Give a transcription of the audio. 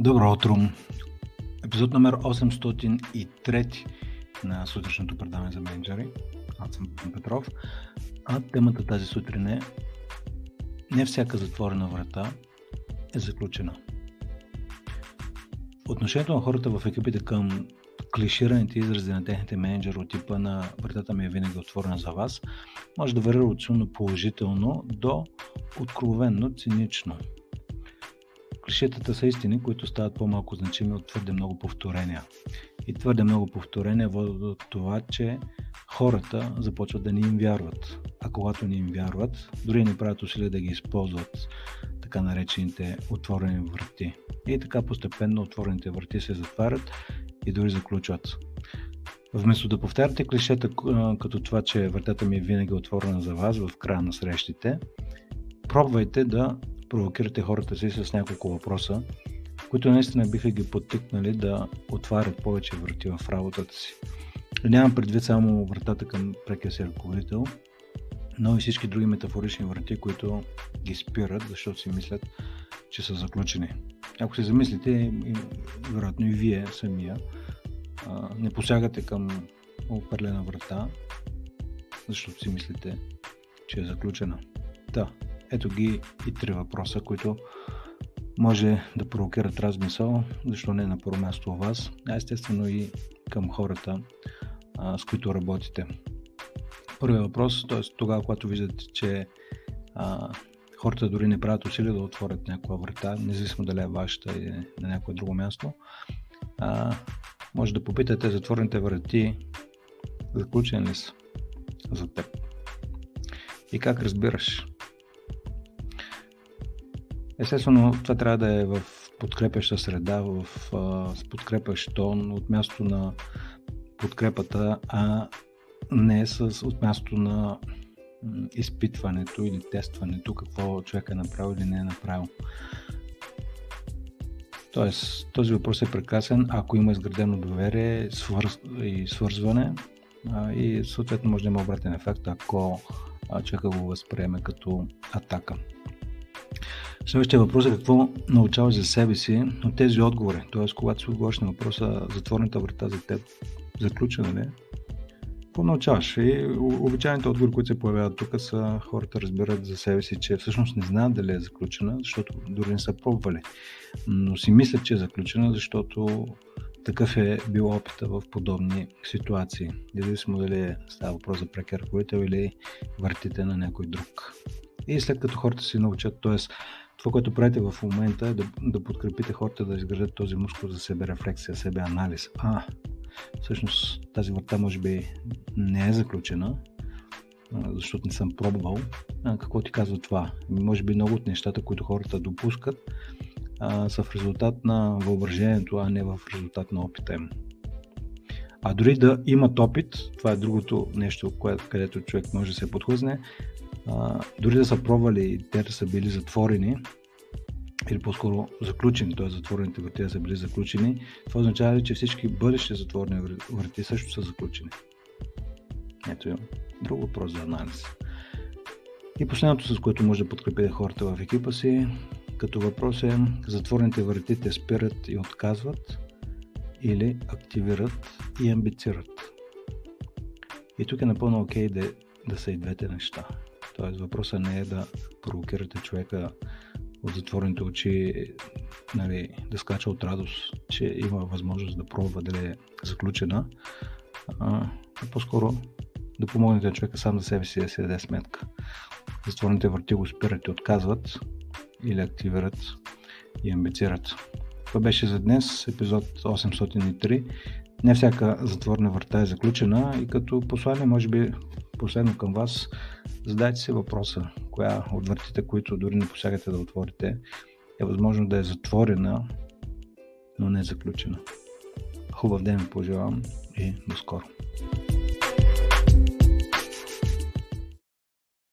Добро утро! Епизод номер 803 на сутрешното предаване за менеджери. Аз съм Петров. А темата тази сутрин е Не всяка затворена врата е заключена. Отношението на хората в екипите към клишираните изрази на техните менеджери от типа на вратата ми е винаги отворена за вас, може да варира от силно положително до откровенно цинично – Клишетата са истини, които стават по-малко значими от твърде много повторения. И твърде много повторения водят до това, че хората започват да ни им вярват. А когато ни им вярват, дори не правят усилия да ги използват така наречените отворени врати. И така постепенно отворените врати се затварят и дори заключват. Вместо да повтаряте клишета като това, че вратата ми е винаги отворена за вас в края на срещите, пробвайте да провокирате хората си с няколко въпроса, които наистина биха ги подтикнали да отварят повече врати в работата си. Нямам предвид само вратата към прекия си ръководител, но и всички други метафорични врати, които ги спират, защото си мислят, че са заключени. Ако се замислите, вероятно и вие самия, не посягате към определена врата, защото си мислите, че е заключена. Да, ето ги и три въпроса, които може да провокират размисъл, защо не на първо място у вас, а естествено и към хората, а, с които работите. Първият въпрос, т.е. тогава, когато виждате, че а, хората дори не правят усилия да отворят някаква врата, независимо дали е вашата или на някое друго място, а, може да попитате затворните врати заключени ли са за теб. И как разбираш Естествено, това трябва да е в подкрепяща среда, в с подкрепящ тон, от място на подкрепата, а не с, от място на изпитването или тестването, какво човек е направил или не е направил. Тоест, този въпрос е прекрасен, ако има изградено доверие свърз... и свързване а, и съответно може да има обратен ефект, ако човека го възприеме като атака. Следващия въпрос е какво научаваш за себе си от тези отговори. Тоест, когато си отговориш на въпроса затворната врата за теб, заключена ли? Какво научаваш? И обичайните отговори, които се появяват тук са хората разбират за себе си, че всъщност не знаят дали е заключена, защото дори не са пробвали. Но си мислят, че е заключена, защото такъв е бил опита в подобни ситуации. Независимо дали е става въпрос за прекер ръководител или въртите на някой друг. И след като хората си научат, т.е. това, което правите в момента е да, да подкрепите хората да изградят този мускул за себе рефлексия, себе анализ. А, всъщност тази врата може би не е заключена, защото не съм пробвал. А, какво ти казва това? Може би много от нещата, които хората допускат, а, са в резултат на въображението, а не в резултат на опита им. А дори да имат опит, това е другото нещо, където човек може да се подхлъзне, дори да са пробвали те са били затворени, или по-скоро заключени, т.е. затворените врати са били заключени, това означава ли, че всички бъдещи затворени врати също са заключени? Ето имам друг въпрос за анализ. И последното, с което може да подкрепите хората в екипа си, като въпрос е затворните врати те спират и отказват или активират и амбицират. И тук е напълно окей okay да, да са и двете неща. Тоест въпросът не е да провокирате човека от затворените очи нали, да скача от радост, че има възможност да пробва дали е заключена, а, по-скоро да помогнете на човека сам за себе си да си даде сметка. Затворните врати го спират и отказват или активират и амбицират. Това беше за днес, епизод 803. Не всяка затворна врата е заключена и като послание, може би последно към вас, задайте си въпроса, коя от вратите, които дори не посягате да отворите, е възможно да е затворена, но не е заключена. Хубав ден пожелавам и до скоро!